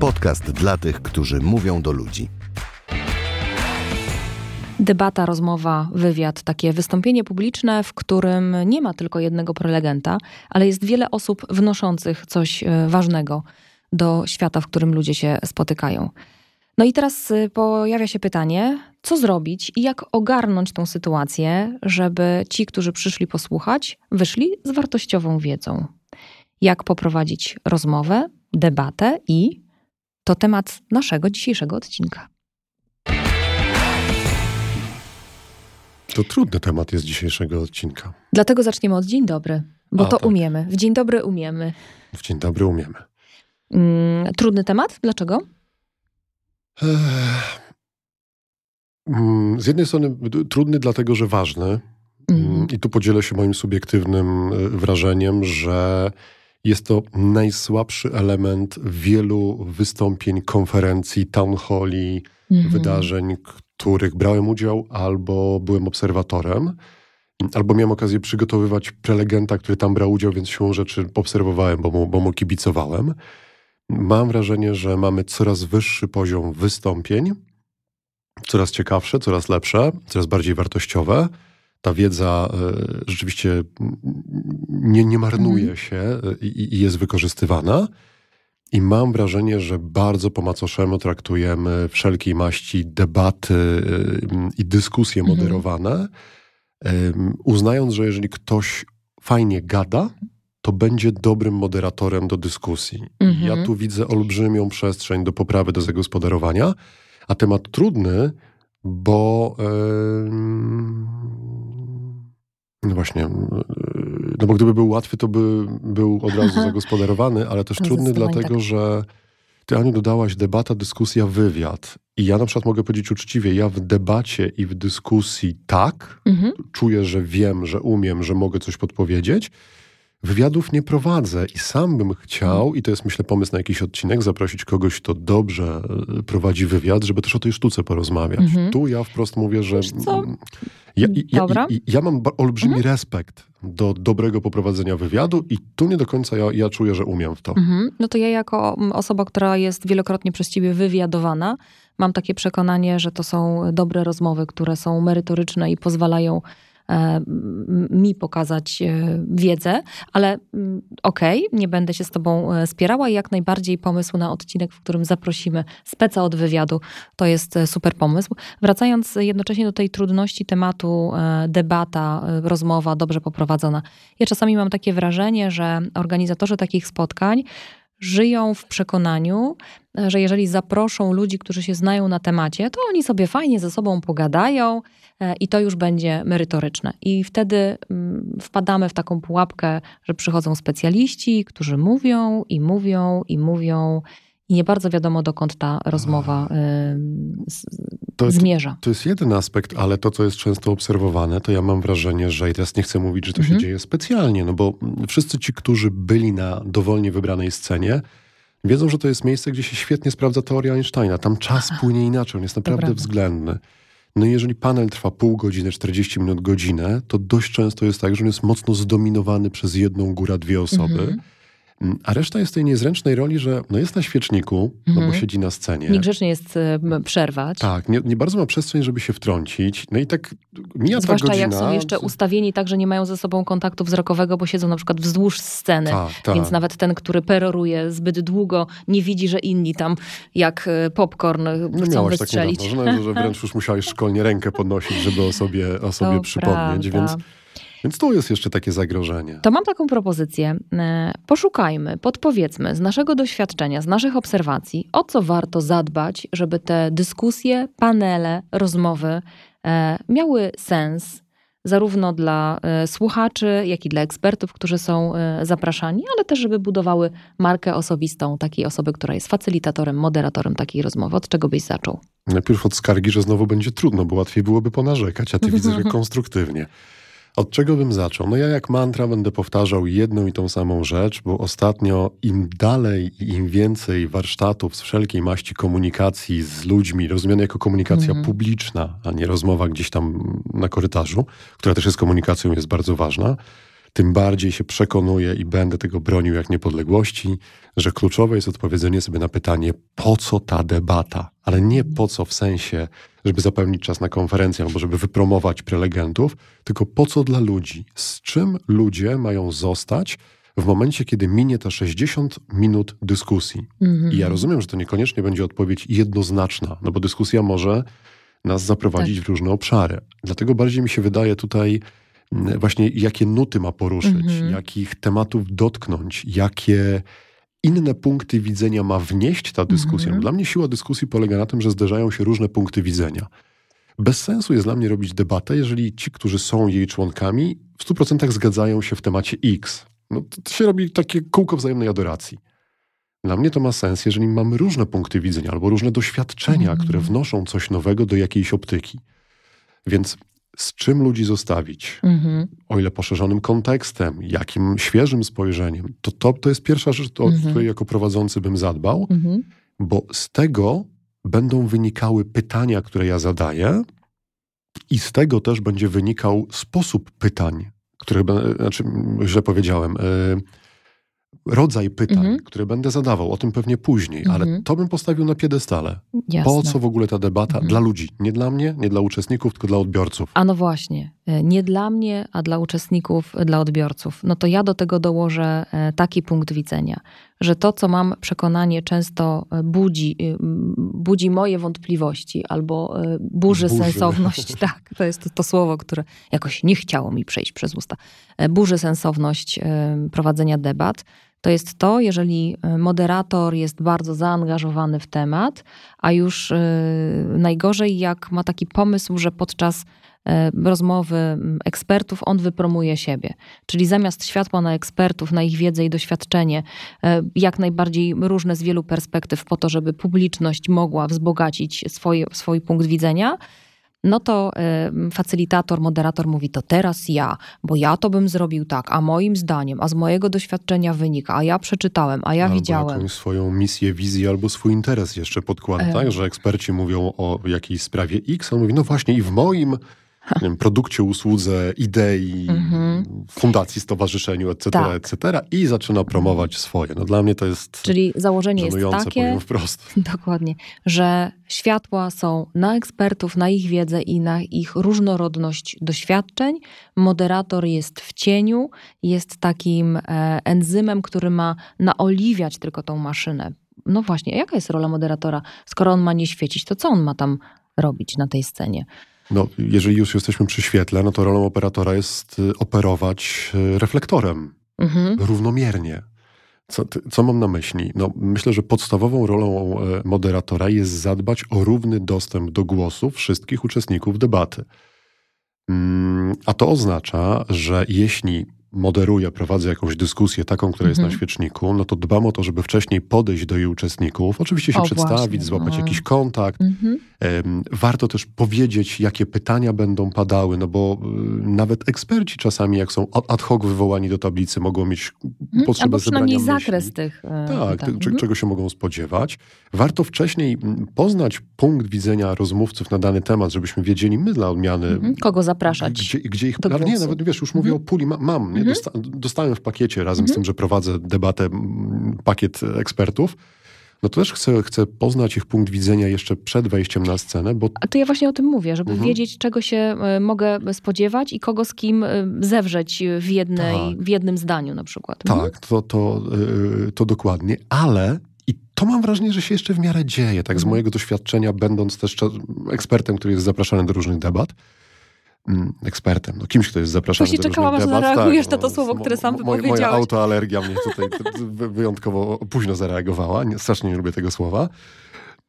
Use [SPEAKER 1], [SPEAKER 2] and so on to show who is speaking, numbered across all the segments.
[SPEAKER 1] Podcast dla tych, którzy mówią do ludzi.
[SPEAKER 2] Debata, rozmowa, wywiad, takie wystąpienie publiczne, w którym nie ma tylko jednego prelegenta, ale jest wiele osób wnoszących coś e, ważnego do świata, w którym ludzie się spotykają. No i teraz y, pojawia się pytanie, co zrobić i jak ogarnąć tą sytuację, żeby ci, którzy przyszli posłuchać, wyszli z wartościową wiedzą. Jak poprowadzić rozmowę, debatę i to temat naszego dzisiejszego odcinka.
[SPEAKER 3] To trudny temat jest dzisiejszego odcinka.
[SPEAKER 2] Dlatego zaczniemy od dzień dobry, bo A, to tak. umiemy. W dzień dobry umiemy.
[SPEAKER 3] W dzień dobry umiemy.
[SPEAKER 2] Mm, trudny temat? Dlaczego?
[SPEAKER 3] Mm, z jednej strony trudny, dlatego że ważny. Mm. I tu podzielę się moim subiektywnym e, wrażeniem, że jest to najsłabszy element wielu wystąpień, konferencji, town halli, -hmm. wydarzeń, których brałem udział albo byłem obserwatorem, albo miałem okazję przygotowywać prelegenta, który tam brał udział, więc siłą rzeczy obserwowałem, bo mu, bo mu kibicowałem. Mam wrażenie, że mamy coraz wyższy poziom wystąpień, coraz ciekawsze, coraz lepsze, coraz bardziej wartościowe. Ta wiedza y, rzeczywiście nie, nie marnuje mhm. się e, i, i jest wykorzystywana. I mam wrażenie, że bardzo po macoszemu traktujemy wszelkiej maści debaty y, i dyskusje mhm. moderowane, uznając, że jeżeli ktoś fajnie gada, to będzie dobrym moderatorem do dyskusji. Mhm. Ja tu widzę olbrzymią przestrzeń do poprawy, do zagospodarowania, a temat trudny, bo yy, no właśnie, yy, no bo gdyby był łatwy, to by był od razu zagospodarowany, ale też trudny dlatego, tak. że ty, Aniu, dodałaś debata, dyskusja, wywiad. I ja na przykład mogę powiedzieć uczciwie, ja w debacie i w dyskusji tak, mhm. czuję, że wiem, że umiem, że mogę coś podpowiedzieć, Wywiadów nie prowadzę i sam bym chciał, i to jest myślę pomysł na jakiś odcinek, zaprosić kogoś, kto dobrze e, prowadzi wywiad, żeby też o tej sztuce porozmawiać. Mhm. Tu ja wprost mówię, że ja, ja, ja, ja, mam olbrzymi mhm. respekt do dobrego poprowadzenia wywiadu i tu nie do końca ja, czuję, że umiem w to. Mhm.
[SPEAKER 2] No to ja jako osoba, która jest wielokrotnie przez ciebie wywiadowana, mam takie przekonanie, że to są dobre rozmowy, które są merytoryczne i pozwalają mi pokazać e, wiedzę, ale mm, okej, okay, nie będę się z tobą e, spierała i jak najbardziej pomysł na odcinek, w którym zaprosimy speca od wywiadu, to jest super pomysł. Wracając jednocześnie do tej trudności tematu, debata, rozmowa dobrze poprowadzona. Ja czasami mam takie wrażenie, że organizatorzy takich spotkań żyją w przekonaniu, że jeżeli zaproszą ludzi, którzy się znają na temacie, to oni sobie fajnie ze sobą pogadają e, i to już będzie merytoryczne. I wtedy mm, wpadamy w taką pułapkę, że przychodzą specjaliści, którzy mówią i mówią i mówią i nie bardzo wiadomo, dokąd ta rozmowa to, zmierza.
[SPEAKER 3] To, jest jeden aspekt, ale to, co jest często obserwowane, to ja mam wrażenie, że i teraz nie chcę mówić, że to mhm. się dzieje specjalnie, no bo wszyscy ci, którzy byli na dowolnie wybranej scenie, wiedzą, że to jest miejsce, gdzie się świetnie sprawdza teoria Einsteina. Tam czas płynie inaczej, on jest naprawdę względny. No i jeżeli panel trwa pół godziny, 40 minut, godzinę, to dość często jest tak, że on jest mocno zdominowany przez jedną, góra dwie osoby. Mhm. Mm, a reszta jest tej niezręcznej roli, że no jest na świeczniku, mhm. no bo mhm. siedzi na scenie.
[SPEAKER 2] Niegrzecznie jest y, przerwać.
[SPEAKER 3] Tak, nie, nie, bardzo ma przestrzeń, żeby się wtrącić. No i tak mija
[SPEAKER 2] Zwłaszcza
[SPEAKER 3] ta godzina.
[SPEAKER 2] jak są jeszcze ustawieni tak, że nie mają ze sobą kontaktu wzrokowego, bo siedzą na przykład wzdłuż sceny. Tak, tak. Więc nawet ten, który peroruje zbyt długo, nie widzi, że inni tam jak y, popcorn no, chcą miałaś wystrzelić. Tak
[SPEAKER 3] niedawno, że, że wręcz już musiałeś szkolnie rękę podnosić, żeby o sobie, o sobie przypomnieć. Prawda. Więc więc tu jest jeszcze takie zagrożenie.
[SPEAKER 2] To mam taką propozycję. E, poszukajmy, podpowiedzmy z naszego doświadczenia, z naszych obserwacji, o co warto zadbać, żeby te dyskusje, panele, rozmowy e, miały sens, zarówno dla e, słuchaczy, jak i dla ekspertów, którzy są zapraszani, ale też, żeby budowały markę osobistą takiej osoby, która jest facylitatorem, moderatorem takiej rozmowy. Od czego byś zaczął?
[SPEAKER 3] Najpierw od skargi, że znowu będzie trudno, bo łatwiej byłoby ponarzekać, a ty widzę, że konstruktywnie. Od czego bym zaczął? No ja jak mantra będę powtarzał jedną i tą samą rzecz, bo ostatnio im dalej i im więcej warsztatów z wszelkiej maści komunikacji z ludźmi, rozumiane jako komunikacja mm. publiczna, a nie rozmowa gdzieś tam na korytarzu, która też jest komunikacją, jest bardzo ważna, tym bardziej się przekonuję i będę tego bronił jak niepodległości, że kluczowe jest odpowiedzenie sobie na pytanie, po co ta debata, ale nie po co w sensie, żeby zapełnić czas na konferencję albo żeby wypromować prelegentów, tylko po co dla ludzi, z czym ludzie mają zostać w momencie, kiedy minie te 60 minut dyskusji. Mhm. I ja rozumiem, że to niekoniecznie będzie odpowiedź jednoznaczna, no bo dyskusja może nas zaprowadzić tak. w różne obszary. Dlatego bardziej mi się wydaje tutaj mm, właśnie, jakie nuty ma poruszyć, mhm. jakich tematów dotknąć, jakie inne punkty widzenia ma wnieść ta dyskusja. Mhm. Dla mnie siła dyskusji polega na tym, że zderzają się różne punkty widzenia. Bez sensu jest dla mnie robić debatę, jeżeli ci, którzy są jej członkami, w 100% zgadzają się w temacie X. No, to się robi takie kółko wzajemnej adoracji. Dla mnie to ma sens, jeżeli mamy różne punkty widzenia albo różne doświadczenia, mm. które wnoszą coś nowego do jakiejś optyki. Więc z czym ludzi zostawić, mm-hmm. o ile poszerzonym kontekstem, jakim świeżym spojrzeniem, to to, to jest pierwsza rzecz, o mm-hmm. której jako prowadzący bym zadbał, mm-hmm. bo z tego będą wynikały pytania, które ja zadaję, i z tego też będzie wynikał sposób pytań, które, znaczy, źle powiedziałem, y, rodzaj pytań, mhm. które będę zadawał, o tym pewnie później, mhm. ale to bym postawił na piedestale. Jasne. Po co w ogóle ta debata? Mhm. Dla ludzi. Nie dla mnie, nie dla uczestników, tylko dla odbiorców.
[SPEAKER 2] A no właśnie. E, nie dla mnie, a dla uczestników, e, dla odbiorców. No to ja do tego dołożę e, taki punkt widzenia, że to, co mam przekonanie, często budzi, budzi moje wątpliwości albo burzy, burzy. sensowność. tak, to jest to, to słowo, które jakoś nie chciało mi przejść przez usta. Burzy sensowność prowadzenia debat to jest to, jeżeli e, moderator jest bardzo zaangażowany w temat, a już e, najgorzej, jak ma taki pomysł, że podczas e, rozmowy ekspertów on wypromuje siebie. Czyli zamiast światła na ekspertów, na ich wiedzę i doświadczenie, jak najbardziej różne z wielu perspektyw, po to, żeby publiczność mogła wzbogacić swoje, swój punkt widzenia, no to y, facylitator, moderator mówi, to teraz ja, bo ja to bym zrobił tak, a moim zdaniem, a z mojego doświadczenia wynika, a ja przeczytałem, a ja
[SPEAKER 3] albo
[SPEAKER 2] widziałem.
[SPEAKER 3] jakąś swoją misję, wizję albo swój interes jeszcze podkłada, e... tak? Że eksperci mówią o jakiejś sprawie X, on mówi, no właśnie i w moim wiem, produkcie, usłudze, idei, mm-hmm. fundacji, stowarzyszeniu, etc., tak. etc. i zaczyna promować swoje. No dla mnie to jest
[SPEAKER 2] Czyli założenie jest takie,
[SPEAKER 3] powiem wprost.
[SPEAKER 2] Dokładnie, że światła są na ekspertów, na ich wiedzę i na ich różnorodność doświadczeń. Moderator jest w cieniu, jest takim e, enzymem, który ma naoliwiać tylko tą maszynę. No właśnie, jaka jest rola moderatora? Skoro on ma nie świecić, to co on ma tam robić na tej scenie?
[SPEAKER 3] No, jeżeli już jesteśmy przy świetle, no to rolą operatora jest y, operować y, reflektorem mhm. równomiernie. Co, co, mam na myśli? No, myślę, że podstawową rolą e, moderatora jest zadbać o równy dostęp do głosu wszystkich uczestników debaty. Mm, a to oznacza, że jeśli moderuję, prowadzę jakąś dyskusję taką, która jest na mhm. świeczniku, no to dbam o to, żeby wcześniej podejść do jej uczestników, oczywiście się o, przedstawić, właśnie, złapać no. jakiś kontakt. Mhm. Warto też powiedzieć, jakie pytania będą padały, no bo y, nawet eksperci czasami, jak są ad hoc wywołani do tablicy, mogą mieć mhm. potrzebę Albo zebrania myśli.
[SPEAKER 2] zakres tych
[SPEAKER 3] e, Tak, tak. Czego się mogą spodziewać. Warto wcześniej poznać punkt widzenia rozmówców na dany temat, żebyśmy wiedzieli my dla odmiany...
[SPEAKER 2] Kogo zapraszać
[SPEAKER 3] Gdzie, gdzie ich... Nie, nawet wiesz, już mówię o puli, mam, nie? Dosta dostałem w pakiecie, razem mhm. z tym, że prowadzę debatę, pakiet ekspertów, no to też chcę, chcę poznać ich punkt widzenia jeszcze przed wejściem na scenę, bo...
[SPEAKER 2] A to ja właśnie o tym mówię, żeby mhm. wiedzieć, czego się y, mogę spodziewać i kogo z kim y, zewrzeć w, jednej, tak. w jednym zdaniu na przykład.
[SPEAKER 3] Tak, mhm. to, to, y, to dokładnie, ale i to mam wrażenie, że się jeszcze w miarę dzieje, tak z mhm. mojego doświadczenia, będąc też ekspertem, który jest zapraszany do różnych debat, ekspertem, no kimś, kto jest zapraszany
[SPEAKER 2] Właśnie
[SPEAKER 3] do
[SPEAKER 2] czekałam,
[SPEAKER 3] aż
[SPEAKER 2] zareagujesz tak, na to słowo, które sam wypowiedziałeś.
[SPEAKER 3] Moja autoalergia mnie tutaj wyjątkowo późno zareagowała. Strasznie nie lubię tego słowa.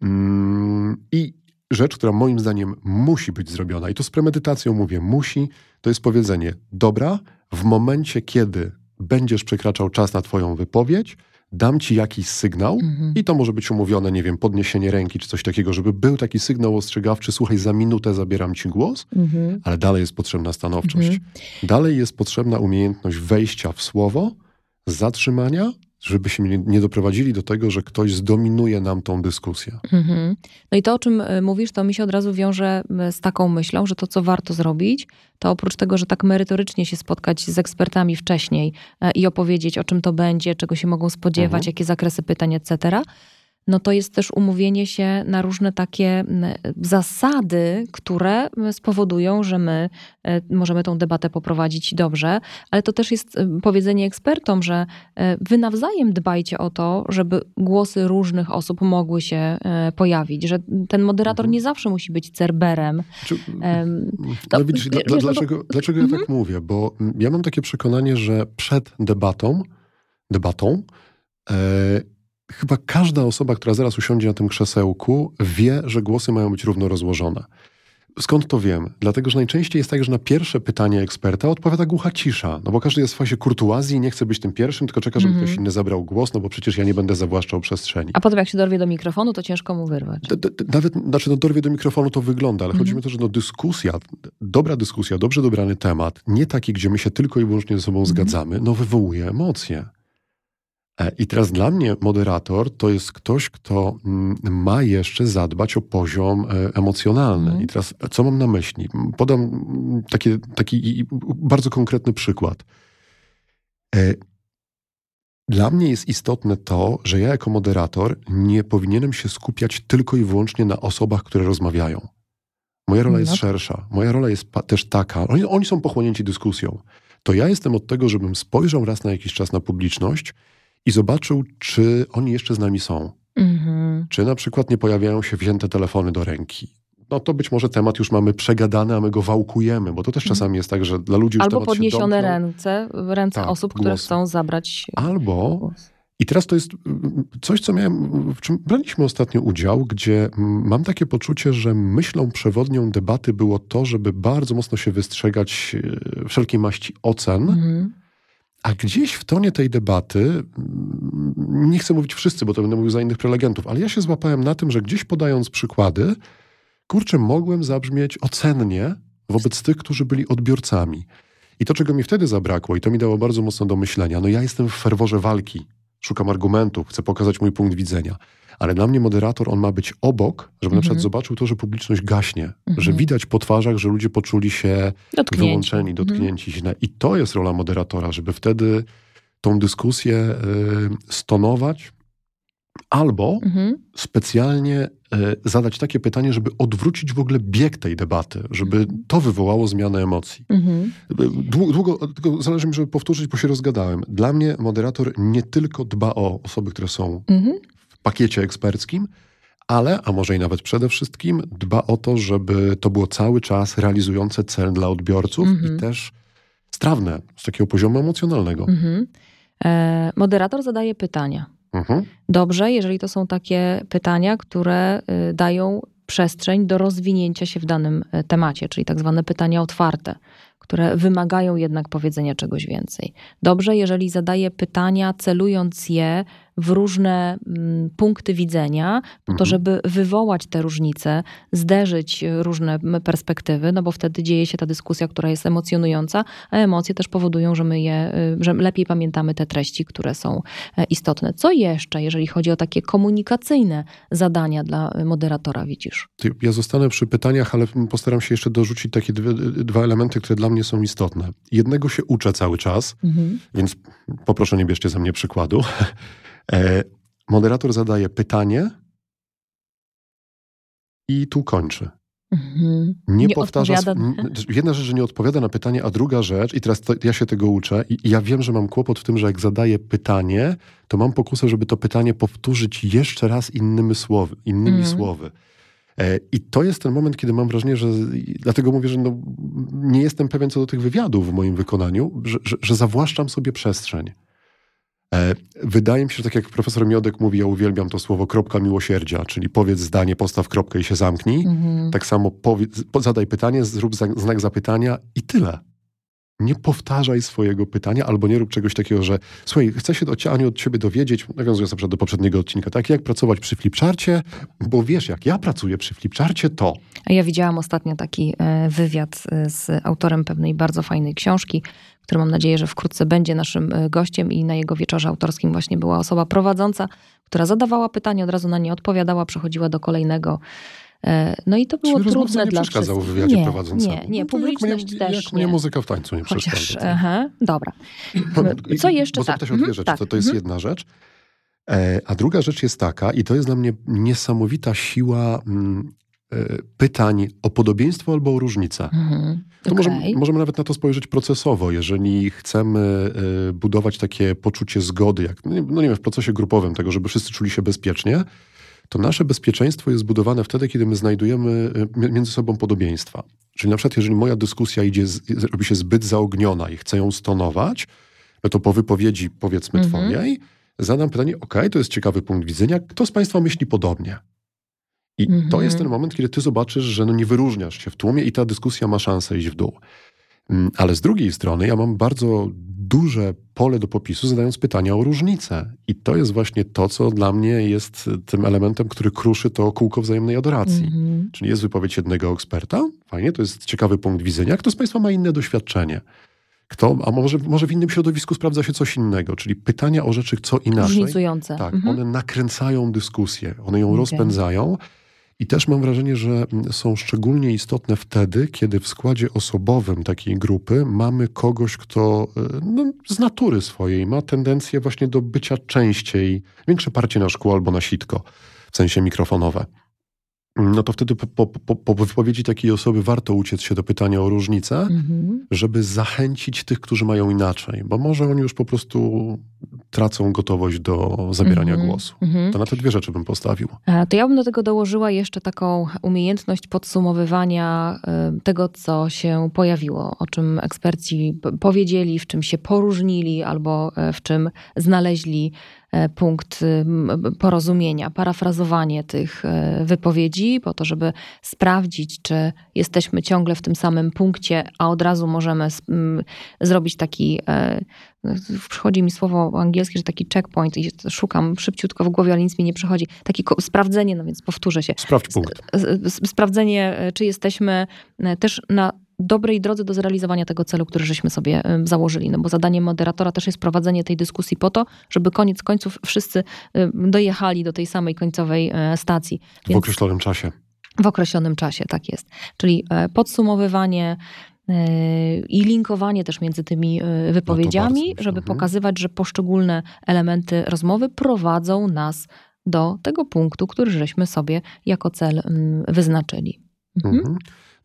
[SPEAKER 3] Mm, I rzecz, która moim zdaniem musi być zrobiona, i to z premedytacją mówię, musi, to jest powiedzenie, dobra, w momencie, kiedy będziesz przekraczał czas na twoją wypowiedź, dam ci jakiś sygnał mhm. i to może być umówione, nie wiem, podniesienie ręki czy coś takiego, żeby był taki sygnał ostrzegawczy, słuchaj, za minutę zabieram ci głos, mhm. ale dalej jest potrzebna stanowczość. Mhm. Dalej jest potrzebna umiejętność wejścia w słowo, zatrzymania, żebyśmy nie, doprowadzili do tego, że ktoś zdominuje nam tą dyskusję.
[SPEAKER 2] Mhm. No i to, o czym y, mówisz, to mi się od razu wiąże z taką myślą, że to, co warto zrobić, to oprócz tego, że tak merytorycznie się spotkać z ekspertami wcześniej e, i opowiedzieć, o czym to będzie, czego się mogą spodziewać,
[SPEAKER 3] Mhm.
[SPEAKER 2] jakie zakresy pytań, etc., no to jest też umówienie się na różne takie zasady, które spowodują, że my e, możemy tą debatę poprowadzić dobrze, ale to też jest e, powiedzenie ekspertom, że e, wy nawzajem dbajcie o to, żeby głosy różnych osób mogły się pojawić, że ten moderator
[SPEAKER 3] Mhm.
[SPEAKER 2] nie zawsze musi być cerberem.
[SPEAKER 3] Czy, no
[SPEAKER 2] to-
[SPEAKER 3] widzisz, dla,
[SPEAKER 2] wiesz,
[SPEAKER 3] dla,
[SPEAKER 2] no to-
[SPEAKER 3] dlaczego, dlaczego ja tak mówię? Bo mm, ja mam takie przekonanie, że przed debatą, debatą, chyba każda osoba, która zaraz usiądzie na tym krzesełku, wie, że głosy mają być równo rozłożone. Skąd to wiem? Dlatego, że najczęściej jest tak, że na pierwsze pytanie eksperta odpowiada głucha cisza. No bo każdy jest w fazie kurtuazji i nie chce być tym pierwszym, tylko czeka, żeby
[SPEAKER 2] Mhm.
[SPEAKER 3] ktoś inny zabrał głos, no bo przecież ja nie będę zawłaszczał przestrzeni.
[SPEAKER 2] A potem jak się dorwie do mikrofonu, to ciężko mu wyrwać.
[SPEAKER 3] D- Nawet, znaczy, no dorwie do mikrofonu to wygląda, ale chodzi
[SPEAKER 2] Mhm.
[SPEAKER 3] mi o to, że no dyskusja, dobra dyskusja, dobrze dobrany temat, nie taki, gdzie my się tylko i wyłącznie ze sobą
[SPEAKER 2] Mhm.
[SPEAKER 3] zgadzamy, no wywołuje emocje. E, I teraz dla mnie moderator to jest ktoś, kto mm, ma jeszcze zadbać o poziom e, emocjonalny.
[SPEAKER 2] Mhm.
[SPEAKER 3] I teraz co mam na myśli? Podam mm, taki i- i bardzo konkretny przykład. E, Dla mnie jest istotne to, że ja jako moderator nie powinienem się skupiać tylko i wyłącznie na osobach, które rozmawiają. Moja rola jest
[SPEAKER 2] No.
[SPEAKER 3] szersza. Moja rola jest też taka. Oni, oni są pochłonięci dyskusją. To ja jestem od tego, żebym spojrzał raz na jakiś czas na publiczność i zobaczył, czy oni jeszcze z nami są.
[SPEAKER 2] Mhm.
[SPEAKER 3] Czy na przykład nie pojawiają się wzięte telefony do ręki. No to być może temat już mamy przegadany, a my go wałkujemy, bo to też
[SPEAKER 2] Mhm.
[SPEAKER 3] czasami jest tak, że dla ludzi już
[SPEAKER 2] Albo
[SPEAKER 3] temat
[SPEAKER 2] podniesione ręce, ręce
[SPEAKER 3] Tak,
[SPEAKER 2] osób, które chcą zabrać
[SPEAKER 3] Albo
[SPEAKER 2] głos.
[SPEAKER 3] I teraz to jest mm, coś, co miałem, w czym braliśmy ostatnio udział, gdzie mam takie poczucie, że myślą przewodnią debaty było to, żeby bardzo mocno się wystrzegać e, wszelkiej maści ocen,
[SPEAKER 2] Mhm.
[SPEAKER 3] A gdzieś w tonie tej debaty, mm, nie chcę mówić wszyscy, bo to będę mówił za innych prelegentów, ale ja się złapałem na tym, że gdzieś podając przykłady, kurczę, mogłem zabrzmieć ocennie wobec tych, którzy byli odbiorcami. I to, czego mi wtedy zabrakło, i to mi dało bardzo mocno do myślenia, no ja jestem w ferworze walki, szukam argumentów, chcę pokazać mój punkt widzenia. Ale dla mnie moderator, on ma być obok, żeby na
[SPEAKER 2] Mhm.
[SPEAKER 3] przykład zobaczył to, że publiczność gaśnie,
[SPEAKER 2] Mhm.
[SPEAKER 3] że widać po twarzach, że ludzie poczuli się
[SPEAKER 2] Dotknięci.
[SPEAKER 3] wyłączeni,
[SPEAKER 2] Mhm.
[SPEAKER 3] dotknięci źle. I to jest rola moderatora, żeby wtedy tą dyskusję y, stonować albo
[SPEAKER 2] Mhm.
[SPEAKER 3] specjalnie zadać takie pytanie, żeby odwrócić w ogóle bieg tej debaty, żeby to wywołało zmianę emocji.
[SPEAKER 2] Mhm.
[SPEAKER 3] Długo, długo tylko zależy mi, żeby powtórzyć, bo się rozgadałem. Dla mnie moderator nie tylko dba o osoby, które są
[SPEAKER 2] Mhm.
[SPEAKER 3] w pakiecie eksperckim, ale, a może i nawet przede wszystkim, dba o to, żeby to było cały czas realizujące cel dla odbiorców
[SPEAKER 2] Mhm.
[SPEAKER 3] i też strawne z takiego poziomu emocjonalnego.
[SPEAKER 2] Mhm. E, moderator zadaje pytania.
[SPEAKER 3] Mhm.
[SPEAKER 2] Dobrze, jeżeli to są takie pytania, które y, dają przestrzeń do rozwinięcia się w danym y, temacie, czyli tak zwane pytania otwarte, które wymagają jednak powiedzenia czegoś więcej. Dobrze, jeżeli zadaje pytania, celując je w różne mm, punkty widzenia, po to,
[SPEAKER 3] Mhm.
[SPEAKER 2] żeby wywołać te różnice, zderzyć y, różne perspektywy, no bo wtedy dzieje się ta dyskusja, która jest emocjonująca, a emocje też powodują, że my je, y, że lepiej pamiętamy te treści, które są e, istotne. Co jeszcze, jeżeli chodzi o takie komunikacyjne zadania dla y, moderatora, widzisz?
[SPEAKER 3] Ja zostanę przy pytaniach, ale postaram się jeszcze dorzucić takie dwie, dwa elementy, które dla mnie są istotne. Jednego się uczę cały czas, więc poproszę nie bierzcie ze mnie przykładu. E, moderator zadaje pytanie i tu kończy.
[SPEAKER 2] Mhm.
[SPEAKER 3] Nie,
[SPEAKER 2] Nie
[SPEAKER 3] powtarza. Jedna rzecz, że nie odpowiada na pytanie, a druga rzecz, i teraz to, ja się tego uczę, i, i ja wiem, że mam kłopot w tym, że jak zadaję pytanie, to mam pokusę, żeby to pytanie powtórzyć jeszcze raz innymi słowy. Innymi
[SPEAKER 2] Mhm.
[SPEAKER 3] słowy. E, I to jest ten moment, kiedy mam wrażenie, że dlatego mówię, że no, nie jestem pewien co do tych wywiadów w moim wykonaniu, że, że, że zawłaszczam sobie przestrzeń. E, Wydaje mi się, że tak jak profesor Miodek mówi, ja uwielbiam to słowo kropka miłosierdzia, czyli powiedz zdanie, postaw kropkę i się zamknij.
[SPEAKER 2] Mhm.
[SPEAKER 3] Tak samo powiedz, po- zadaj pytanie, zrób znak zapytania i tyle. Nie powtarzaj swojego pytania albo nie rób czegoś takiego, że słuchaj, chcę się do, Aniu od ciebie dowiedzieć, nawiązując na przykład do poprzedniego odcinka, tak jak pracować przy flipcharcie, bo wiesz, jak ja pracuję przy flipcharcie, to
[SPEAKER 2] Ja widziałam ostatnio taki e, wywiad e, z autorem pewnej bardzo fajnej książki, który mam nadzieję, że wkrótce będzie naszym e, gościem i na jego wieczorze autorskim właśnie była osoba prowadząca, która zadawała pytanie, od razu na nie odpowiadała, przechodziła do kolejnego. E, no i to było
[SPEAKER 3] Czyli
[SPEAKER 2] trudne
[SPEAKER 3] nie
[SPEAKER 2] dla
[SPEAKER 3] przeszkadzał
[SPEAKER 2] wszystkich.
[SPEAKER 3] w wywiadzie
[SPEAKER 2] nie,
[SPEAKER 3] prowadzącemu.
[SPEAKER 2] Nie, nie,
[SPEAKER 3] No
[SPEAKER 2] publiczność
[SPEAKER 3] jak mnie,
[SPEAKER 2] też
[SPEAKER 3] Jak
[SPEAKER 2] nie.
[SPEAKER 3] mnie muzyka w tańcu nie
[SPEAKER 2] Chociaż,
[SPEAKER 3] przeszkadza.
[SPEAKER 2] aha, dobra.
[SPEAKER 3] I-
[SPEAKER 2] Co jeszcze?
[SPEAKER 3] Bo
[SPEAKER 2] tak.
[SPEAKER 3] zapytać o dwie
[SPEAKER 2] mhm,
[SPEAKER 3] rzeczy.
[SPEAKER 2] tak,
[SPEAKER 3] To, to jest
[SPEAKER 2] mhm.
[SPEAKER 3] jedna rzecz. E, a druga rzecz jest taka, i to jest dla mnie niesamowita siła mm, e, pytań o podobieństwo albo o różnicę.
[SPEAKER 2] Mhm,
[SPEAKER 3] To może,
[SPEAKER 2] okej.
[SPEAKER 3] możemy nawet na to spojrzeć procesowo. Jeżeli chcemy e, budować takie poczucie zgody, jak no nie, no nie wiem, w procesie grupowym, tego, żeby wszyscy czuli się bezpiecznie, to nasze bezpieczeństwo jest zbudowane wtedy, kiedy my znajdujemy mi- między sobą podobieństwa. Czyli na przykład, jeżeli moja dyskusja idzie, robi się zbyt zaogniona i chcę ją stonować, no to po wypowiedzi, powiedzmy,
[SPEAKER 2] Mhm.
[SPEAKER 3] twojej, zadam pytanie, ok, to jest ciekawy punkt widzenia, kto z Państwa myśli podobnie? I to
[SPEAKER 2] Mhm.
[SPEAKER 3] jest ten moment, kiedy ty zobaczysz, że no nie wyróżniasz się w tłumie i ta dyskusja ma szansę iść w dół. Mm, Ale z drugiej strony ja mam bardzo duże pole do popisu, zadając pytania o różnice. I to jest właśnie to, co dla mnie jest tym elementem, który kruszy to kółko wzajemnej adoracji.
[SPEAKER 2] Mhm.
[SPEAKER 3] Czyli jest wypowiedź jednego eksperta, fajnie, to jest ciekawy punkt widzenia. Kto z Państwa ma inne doświadczenie? Kto, a może, może w innym środowisku sprawdza się coś innego, czyli pytania o rzeczy co inaczej.
[SPEAKER 2] Różnicujące.
[SPEAKER 3] Tak,
[SPEAKER 2] Mhm.
[SPEAKER 3] one nakręcają dyskusję, one ją
[SPEAKER 2] Okej.
[SPEAKER 3] rozpędzają. I też mam wrażenie, że są szczególnie istotne wtedy, kiedy w składzie osobowym takiej grupy mamy kogoś, kto y, no, z natury swojej ma tendencję właśnie do bycia częściej, większe parcie na szkło albo na sitko, w sensie mikrofonowe. No to wtedy po, po, po, po wypowiedzi takiej osoby warto uciec się do pytania o różnicę,
[SPEAKER 2] Mhm.
[SPEAKER 3] żeby zachęcić tych, którzy mają inaczej, bo może oni już po prostu tracą gotowość do zabierania
[SPEAKER 2] Mhm.
[SPEAKER 3] głosu.
[SPEAKER 2] Mhm.
[SPEAKER 3] To na te dwie rzeczy bym postawił.
[SPEAKER 2] To ja bym do tego dołożyła jeszcze taką umiejętność podsumowywania e, tego, co się pojawiło, o czym eksperci powiedzieli, w czym się poróżnili albo e, w czym znaleźli punkt m, porozumienia, parafrazowanie tych e, wypowiedzi, po to, żeby sprawdzić, czy jesteśmy ciągle w tym samym punkcie, a od razu możemy zrobić taki e, przychodzi mi słowo angielskie, że taki checkpoint i szukam szybciutko w głowie, ale nic mi nie przychodzi. Takie sprawdzenie, no więc powtórzę się.
[SPEAKER 3] Sprawdź punkt.
[SPEAKER 2] S- Sprawdzenie, e, czy jesteśmy e, też na dobrej drodze do zrealizowania tego celu, który żeśmy sobie założyli. No bo zadaniem moderatora też jest prowadzenie tej dyskusji po to, żeby koniec końców wszyscy dojechali do tej samej końcowej e, stacji.
[SPEAKER 3] W
[SPEAKER 2] Więc-
[SPEAKER 3] określonym czasie.
[SPEAKER 2] w określonym czasie, tak jest. Czyli e, podsumowywanie e, i linkowanie też między tymi wypowiedziami,
[SPEAKER 3] No
[SPEAKER 2] żeby
[SPEAKER 3] mhm.
[SPEAKER 2] pokazywać, że poszczególne elementy rozmowy prowadzą nas do tego punktu, który żeśmy sobie jako cel mm, wyznaczyli. Mhm.
[SPEAKER 3] Mhm.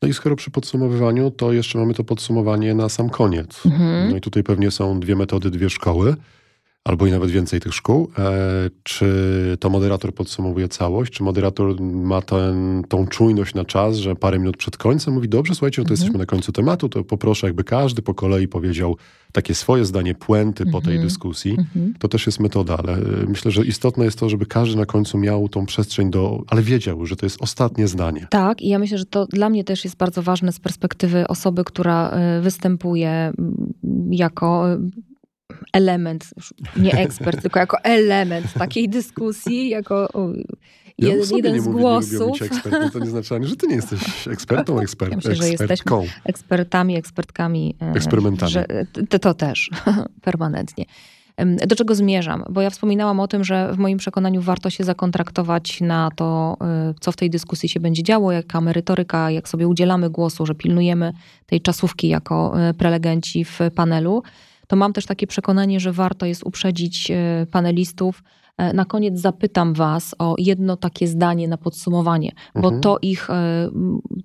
[SPEAKER 3] No i skoro przy podsumowywaniu, to jeszcze mamy to podsumowanie na sam koniec.
[SPEAKER 2] Mhm.
[SPEAKER 3] No i tutaj pewnie są dwie metody, dwie szkoły, albo i nawet więcej tych szkół. E, czy to moderator podsumowuje całość, czy moderator ma ten, tą czujność na czas, że parę minut przed końcem mówi, dobrze, słuchajcie, no to
[SPEAKER 2] Mhm.
[SPEAKER 3] jesteśmy na końcu tematu, to poproszę, jakby każdy po kolei powiedział takie swoje zdanie, puenty po tej
[SPEAKER 2] Mhm.
[SPEAKER 3] dyskusji.
[SPEAKER 2] Mhm.
[SPEAKER 3] To też jest metoda, ale y, myślę, że istotne jest to, żeby każdy na końcu miał tą przestrzeń do, ale wiedział, że to jest ostatnie zdanie.
[SPEAKER 2] Tak, i ja myślę, że to dla mnie też jest bardzo ważne z perspektywy osoby, która e, występuje jako e, element, nie ekspert, tylko jako element takiej dyskusji, jako
[SPEAKER 3] Ja
[SPEAKER 2] jeden
[SPEAKER 3] nie
[SPEAKER 2] z
[SPEAKER 3] nie
[SPEAKER 2] głosów.
[SPEAKER 3] być ekspertem, to nie znaczy ani, że ty nie jesteś ekspertą, ekspert,
[SPEAKER 2] Ja myślę, że
[SPEAKER 3] ekspertką.
[SPEAKER 2] Ekspertami, ekspertkami. e,
[SPEAKER 3] Eksperymentami.
[SPEAKER 2] Że, to, to też, permanentnie. Do czego zmierzam? Bo ja wspominałam o tym, że w moim przekonaniu warto się zakontraktować na to, y, co w tej dyskusji się będzie działo, jaka merytoryka, jak sobie udzielamy głosu, że pilnujemy tej czasówki jako y, prelegenci w panelu. To mam też takie przekonanie, że warto jest uprzedzić y, panelistów. E, Na koniec zapytam Was o jedno takie zdanie na podsumowanie, bo
[SPEAKER 3] Mhm.
[SPEAKER 2] to ich e,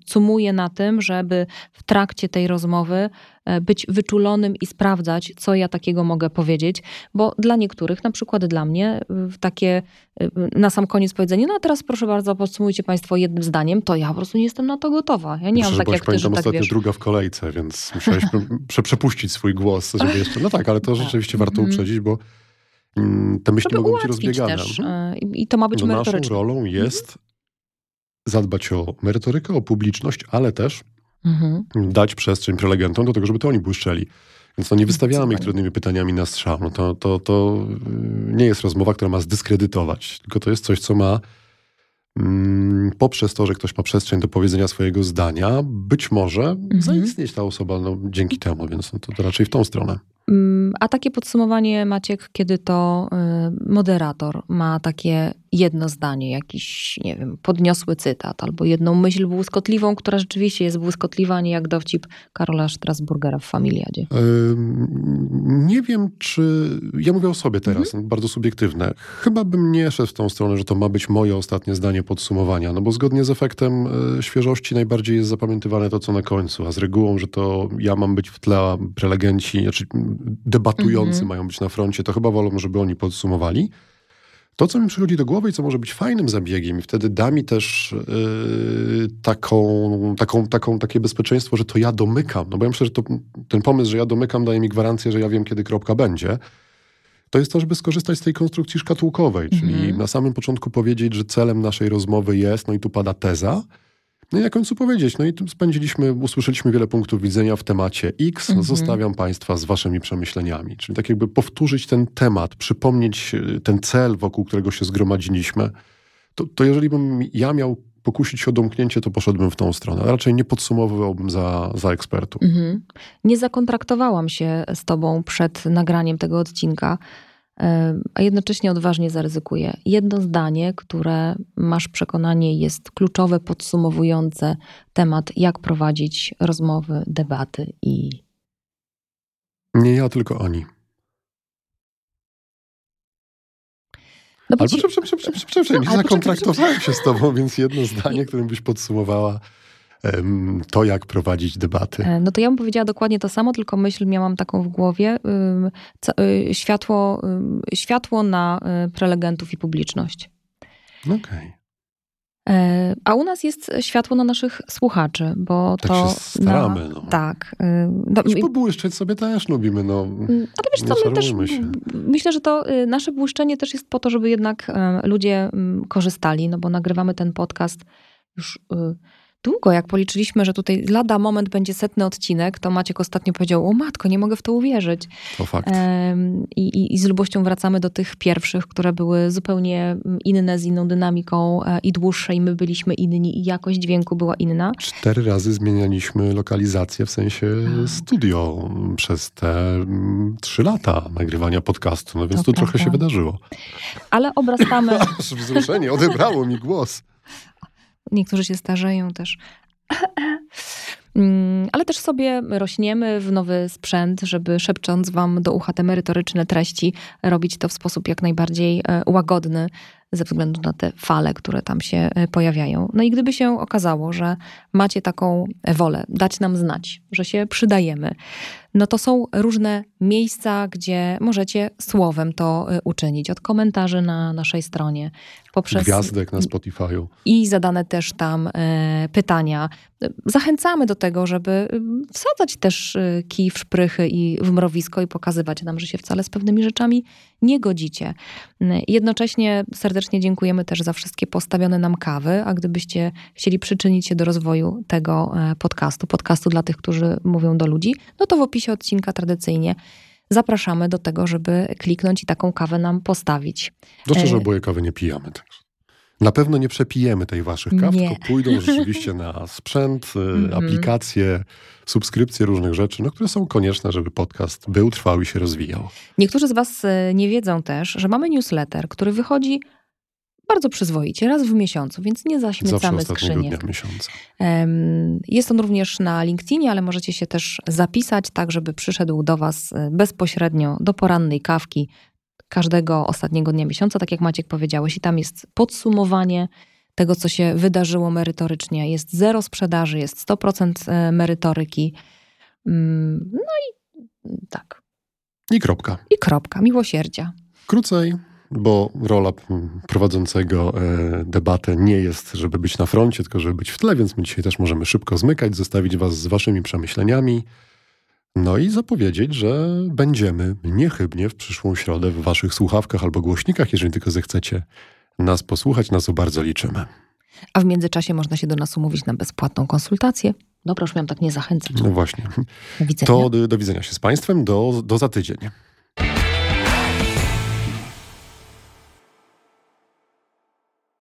[SPEAKER 2] cumuje na tym, żeby w trakcie tej rozmowy e, być wyczulonym i sprawdzać, co ja takiego mogę powiedzieć, bo dla niektórych, na przykład dla mnie, w takie e, na sam koniec powiedzenie, no a teraz proszę bardzo, podsumujcie Państwo jednym zdaniem, to ja po prostu nie jestem na to gotowa. Ja nie
[SPEAKER 3] Myślę,
[SPEAKER 2] mam tak jak ty, że tak
[SPEAKER 3] ostatnio
[SPEAKER 2] wiesz.
[SPEAKER 3] druga w kolejce, więc musiałeś prze, przepuścić swój głos, żeby jeszcze... No tak, ale to rzeczywiście warto
[SPEAKER 2] Mhm.
[SPEAKER 3] uprzedzić, bo mm, te myśli
[SPEAKER 2] Żeby
[SPEAKER 3] mogą być rozbiegane.
[SPEAKER 2] też.
[SPEAKER 3] Mhm.
[SPEAKER 2] e, I to ma być
[SPEAKER 3] No naszą
[SPEAKER 2] merytoryczne.
[SPEAKER 3] rolą jest zadbać o merytorykę, o publiczność, ale też
[SPEAKER 2] Mhm.
[SPEAKER 3] dać przestrzeń prelegentom do tego, żeby to oni błyszczeli. Więc no nie wystawiamy ich trudnymi pytaniami na strzał. No to, to, to y, nie jest rozmowa, która ma zdyskredytować, tylko to jest coś, co ma mm, poprzez to, że ktoś ma przestrzeń do powiedzenia swojego zdania, być może
[SPEAKER 2] Mhm.
[SPEAKER 3] zaistnieć ta osoba no, dzięki temu, więc no, to, to raczej w tą stronę.
[SPEAKER 2] Mm, A takie podsumowanie, Maciek, kiedy to y, moderator ma takie jedno zdanie, jakiś, nie wiem, podniosły cytat albo jedną myśl błyskotliwą, która rzeczywiście jest błyskotliwa, nie jak dowcip Karola Strasburgera w Familiadzie.
[SPEAKER 3] Nie wiem, czy. Ja mówię o sobie teraz,
[SPEAKER 2] Mhm.
[SPEAKER 3] bardzo subiektywne. Chyba bym nie szedł w tą stronę, że to ma być moje ostatnie zdanie podsumowania, no bo zgodnie z efektem e, świeżości najbardziej jest zapamiętywane to, co na końcu, a z regułą, że to ja mam być w tle, a prelegenci, znaczy debatujący
[SPEAKER 2] Mhm.
[SPEAKER 3] mają być na froncie, to chyba wolą, żeby oni podsumowali. To, co mi przychodzi do głowy i co może być fajnym zabiegiem, i wtedy da mi też yy, taką, taką, taką, takie bezpieczeństwo, że to ja domykam. No bo ja myślę, że to, ten pomysł, że ja domykam, daje mi gwarancję, że ja wiem, kiedy kropka będzie. To jest to, żeby skorzystać z tej konstrukcji szkatułkowej, czyli
[SPEAKER 2] Mhm.
[SPEAKER 3] na samym początku powiedzieć, że celem naszej rozmowy jest, no i tu pada teza, no i na końcu powiedzieć, no i tu spędziliśmy, usłyszeliśmy wiele punktów widzenia w temacie X,
[SPEAKER 2] Mhm.
[SPEAKER 3] zostawiam Państwa z Waszymi przemyśleniami. Czyli tak jakby powtórzyć ten temat, przypomnieć y, ten cel, wokół którego się zgromadziliśmy. To, to jeżeli bym ja miał pokusić się o domknięcie, to poszedłbym w tą stronę. Raczej nie podsumowywałbym za, za ekspertów.
[SPEAKER 2] Mhm. Nie zakontraktowałam się z tobą przed nagraniem tego odcinka, a jednocześnie odważnie zaryzykuję. Jedno zdanie, które masz przekonanie jest kluczowe, podsumowujące temat, jak prowadzić rozmowy, debaty i
[SPEAKER 3] Nie ja, tylko oni.
[SPEAKER 2] No bo
[SPEAKER 3] Albo
[SPEAKER 2] ci-
[SPEAKER 3] prze, prze, prze, prze, prze, prze,
[SPEAKER 2] No,
[SPEAKER 3] zakontraktowałem się z tobą, więc jedno zdanie, którym byś podsumowała to, jak prowadzić debaty.
[SPEAKER 2] E, No to ja bym powiedziała dokładnie to samo, tylko myśl miałam taką w głowie. y, Światło, światło na y, prelegentów i publiczność.
[SPEAKER 3] Okej.
[SPEAKER 2] E, A u nas jest światło na naszych słuchaczy, bo
[SPEAKER 3] Tak
[SPEAKER 2] to.
[SPEAKER 3] się staramy,
[SPEAKER 2] Na,
[SPEAKER 3] no.
[SPEAKER 2] Tak. No,
[SPEAKER 3] Choć
[SPEAKER 2] i-
[SPEAKER 3] pobłyszczeć sobie też lubimy, no.
[SPEAKER 2] Mm, Ale wiesz co, my też,
[SPEAKER 3] się.
[SPEAKER 2] myślę, że to y, nasze błyszczenie też jest po to, żeby jednak e, ludzie mm, korzystali, no bo nagrywamy ten podcast już y, długo. Jak policzyliśmy, że tutaj lada moment będzie setny odcinek, to Maciek ostatnio powiedział, o matko, nie mogę w to uwierzyć.
[SPEAKER 3] To fakt.
[SPEAKER 2] I, i, I z lubością wracamy do tych pierwszych, które były zupełnie mm, inne, z inną dynamiką e, i dłuższe i my byliśmy inni i jakość dźwięku była inna.
[SPEAKER 3] Cztery razy zmienialiśmy lokalizację, w sensie
[SPEAKER 2] A.
[SPEAKER 3] studio mm, przez te mm, trzy lata nagrywania podcastu, no więc
[SPEAKER 2] To
[SPEAKER 3] tu trochę
[SPEAKER 2] prawda.
[SPEAKER 3] się wydarzyło.
[SPEAKER 2] Ale obrastamy...
[SPEAKER 3] Aż wzruszenie odebrało mi głos.
[SPEAKER 2] Niektórzy się starzeją też. Mm, Ale też sobie rośniemy w nowy sprzęt, żeby szepcząc wam do ucha te merytoryczne treści, robić to w sposób jak najbardziej e, łagodny ze względu na te fale, które tam się e, pojawiają. No i gdyby się okazało, że macie taką wolę, dać nam znać, że się przydajemy, no to są różne miejsca, gdzie możecie słowem to e, uczynić. Od komentarzy na naszej stronie, poprzez
[SPEAKER 3] Gwiazdek na Spotify'u.
[SPEAKER 2] i zadane też tam e, pytania. Zachęcamy do tego, żeby e, wsadzać też e, kij w szprychy i w mrowisko i pokazywać nam, że się wcale z pewnymi rzeczami nie godzicie. E, Jednocześnie serdecznie dziękujemy też za wszystkie postawione nam kawy, a gdybyście chcieli przyczynić się do rozwoju tego e, podcastu, podcastu dla tych, którzy mówią do ludzi, no to w opisie odcinka tradycyjnie zapraszamy do tego, żeby kliknąć i taką kawę nam postawić.
[SPEAKER 3] Dobrze, że
[SPEAKER 2] E.
[SPEAKER 3] oboje kawy nie pijamy. Także. Na pewno nie przepijemy tej waszych kaw,
[SPEAKER 2] Nie.
[SPEAKER 3] tylko pójdą rzeczywiście na sprzęt, y,
[SPEAKER 2] Mhm.
[SPEAKER 3] aplikacje, subskrypcje różnych rzeczy, no, które są konieczne, żeby podcast był, trwał i się rozwijał.
[SPEAKER 2] Niektórzy z Was e, nie wiedzą też, że mamy newsletter, który wychodzi bardzo przyzwoicie, raz w miesiącu, więc nie zaśmiecamy skrzyniek.
[SPEAKER 3] miesiąca.
[SPEAKER 2] Jest on również na LinkedInie, ale możecie się też zapisać, tak żeby przyszedł do Was e, bezpośrednio do porannej kawki każdego ostatniego dnia miesiąca, tak jak Maciek powiedziałeś. I tam jest podsumowanie tego, co się wydarzyło merytorycznie. Jest zero sprzedaży, jest 100% e, merytoryki. Mm, No i tak.
[SPEAKER 3] I kropka.
[SPEAKER 2] I kropka. Miłosierdzia.
[SPEAKER 3] Krócej, bo rola prowadzącego e, debatę nie jest, żeby być na froncie, tylko żeby być w tle, więc my dzisiaj też możemy szybko zmykać, zostawić was z waszymi przemyśleniami. No i zapowiedzieć, że będziemy niechybnie w przyszłą środę w waszych słuchawkach albo głośnikach, jeżeli tylko zechcecie nas posłuchać, na co bardzo liczymy.
[SPEAKER 2] A w międzyczasie można się do nas umówić na bezpłatną konsultację. Dobra, już miałam tak nie zachęcać.
[SPEAKER 3] No właśnie.
[SPEAKER 2] Do widzenia.
[SPEAKER 3] To do, do widzenia się z państwem, do, do za tydzień.